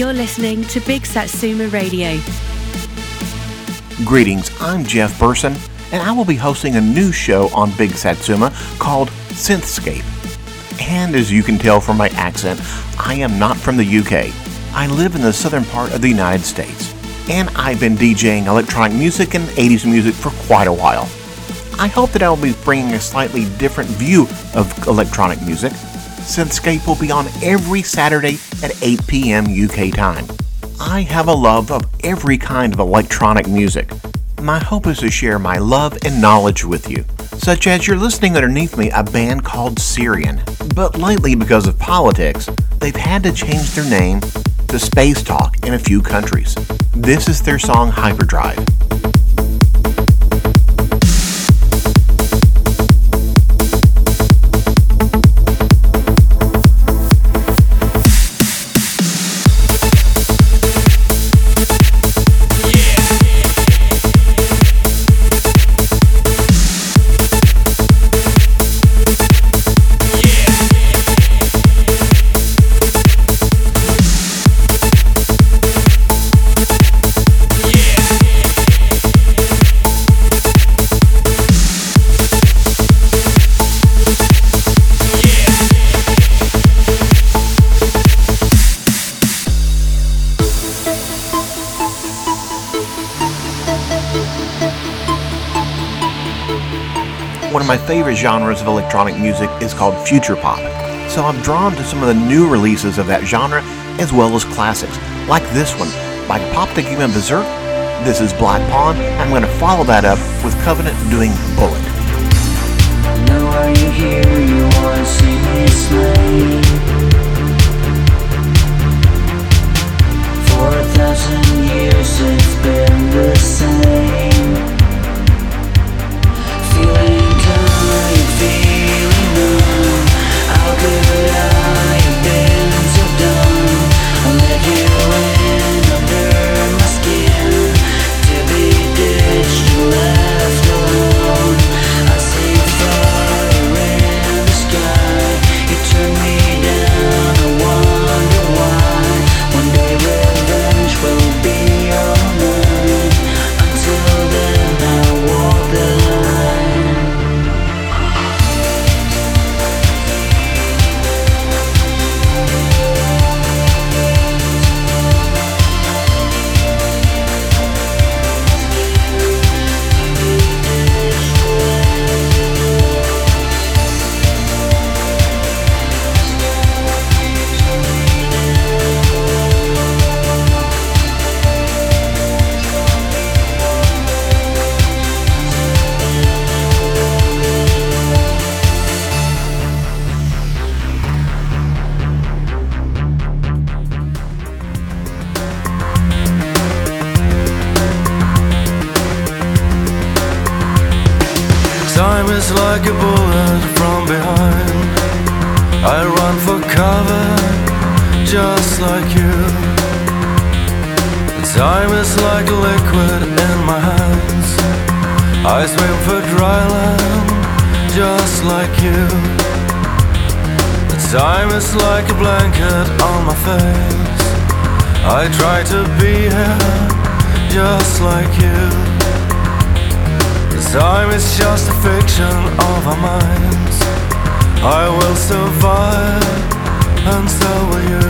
You're listening to Big Satsuma Radio. Greetings, I'm Jeff Burson, and I will be hosting a new show on Big Satsuma called Synthscape. And as you can tell from my accent, I am not from the UK. I live in the southern part of the United States, and I've been DJing electronic music and 80s music for quite a while. I hope that I will be bringing a slightly different view of electronic music. Synthscape will be on every Saturday at 8 p.m. UK time. I have a love of every kind of electronic music. My hope is to share my love and knowledge with you, such as you're listening underneath me a band called Syrian. But lately, because of politics, they've had to change their name to Space Talk in a few countries. This is their song Hyperdrive. My favorite genres of electronic music is called future pop. So I'm drawn to some of the new releases of that genre as well as classics, like this one by Apoptygma Berserk. This is Black Pawn. I'm going to follow that up with Covenant doing Bullet. Is like a bullet from behind. I run for cover, just like you. Time is like a liquid in my hands. I swim for dry land, just like you. Time is like a blanket on my face. I try to be here, just like you. Time is just a fiction of our minds. I will survive, and so will you.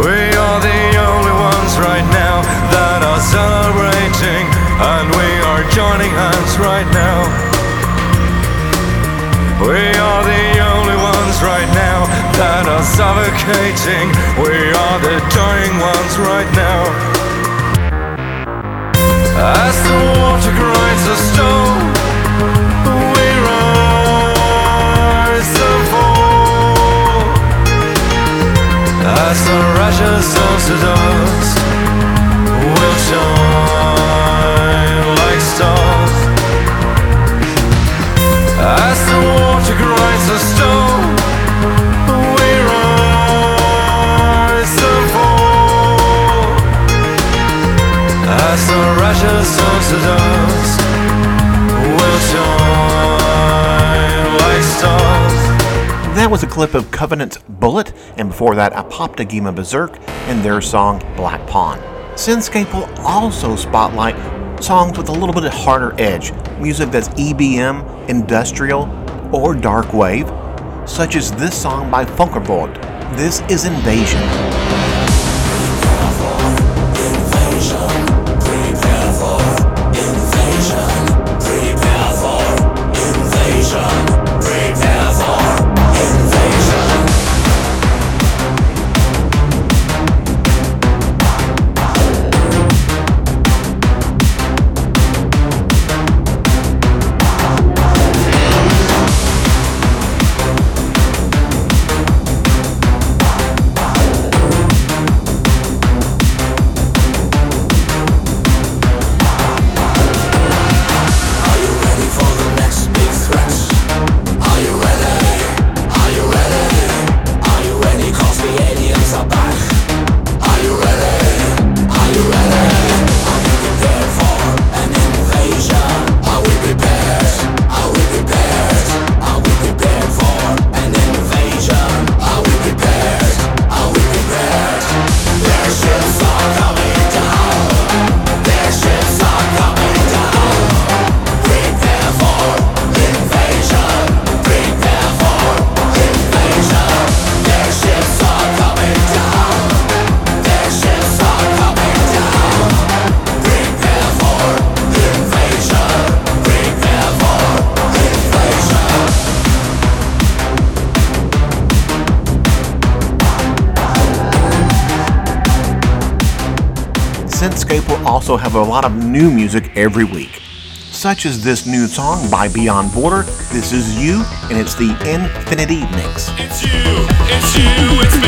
We are the only ones right now that are celebrating, and we are joining hands right now. We are the only ones right now that are suffocating. We are the dying ones right now. As the ashes turns to dust, we'll shine that was a clip of Covenant's Bullet, and before that, Apoptygma Berserk and their song Black Pawn. Synthscape will also spotlight songs with a little bit of harder edge, music that's EBM, industrial, or dark wave, such as this song by Funker Vogt. This is Invasion. Synthscape will also have a lot of new music every week, such as this new song by Beyond Border. This is You, and it's the Infinity Mix. It's you, it's you, it's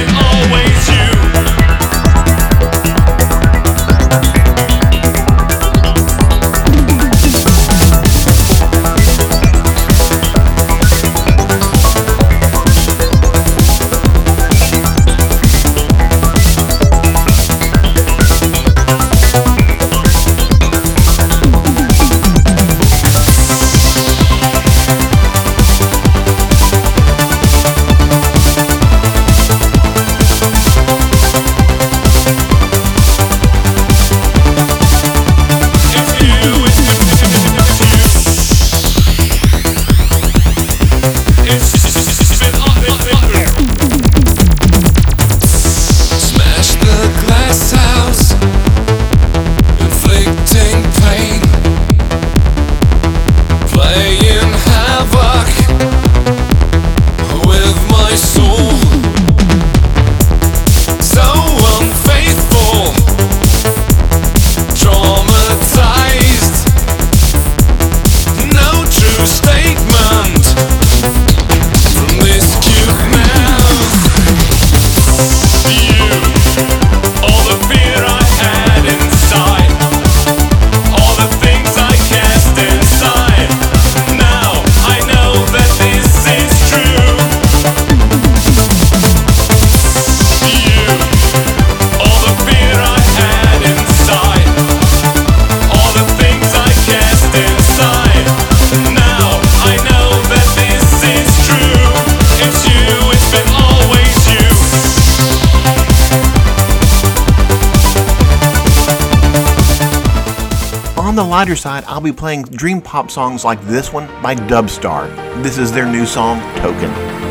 lighter side, I'll be playing dream pop songs like this one by Dubstar. This is their new song, Token.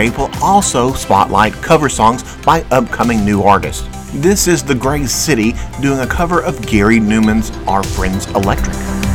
Synthscape will also spotlight cover songs by upcoming new artists. This is the Gray City doing a cover of Gary Numan's Our Friends Electric.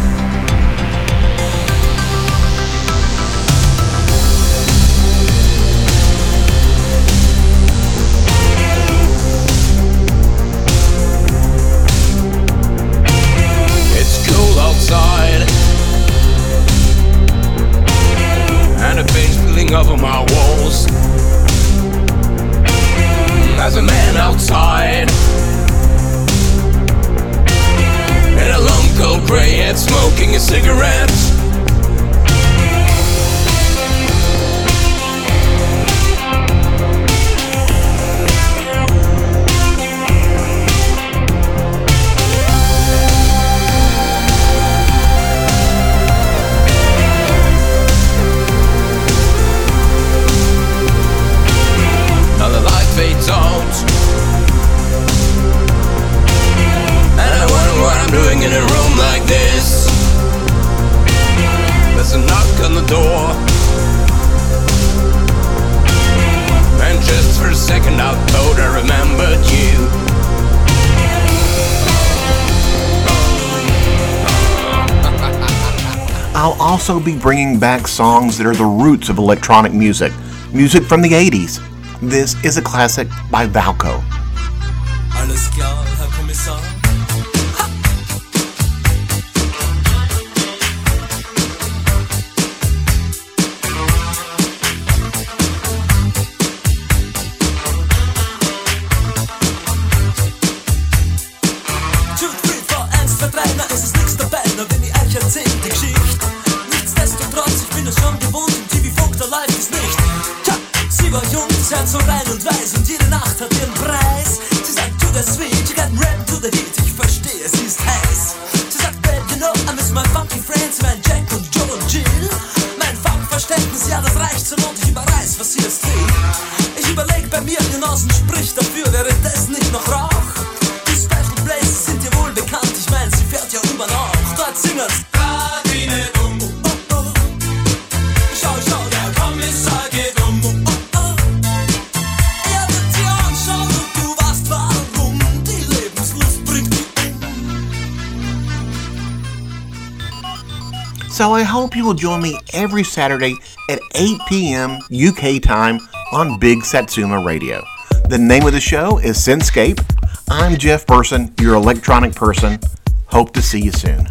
Smoking a cigarette. Also be bringing back songs that are the roots of electronic music, music from the 80s. This is a classic by Falco. Läuft es nicht. Tja, sie war jung, Herz so rein und weiß und jede Nacht hat ihren Preis. Sie sagt, to the So I hope you will join me every Saturday at 8 p.m. UK time on Big Satsuma Radio. The name of the show is Synthscape. I'm Jeff Burson, your electronic person. Hope to see you soon.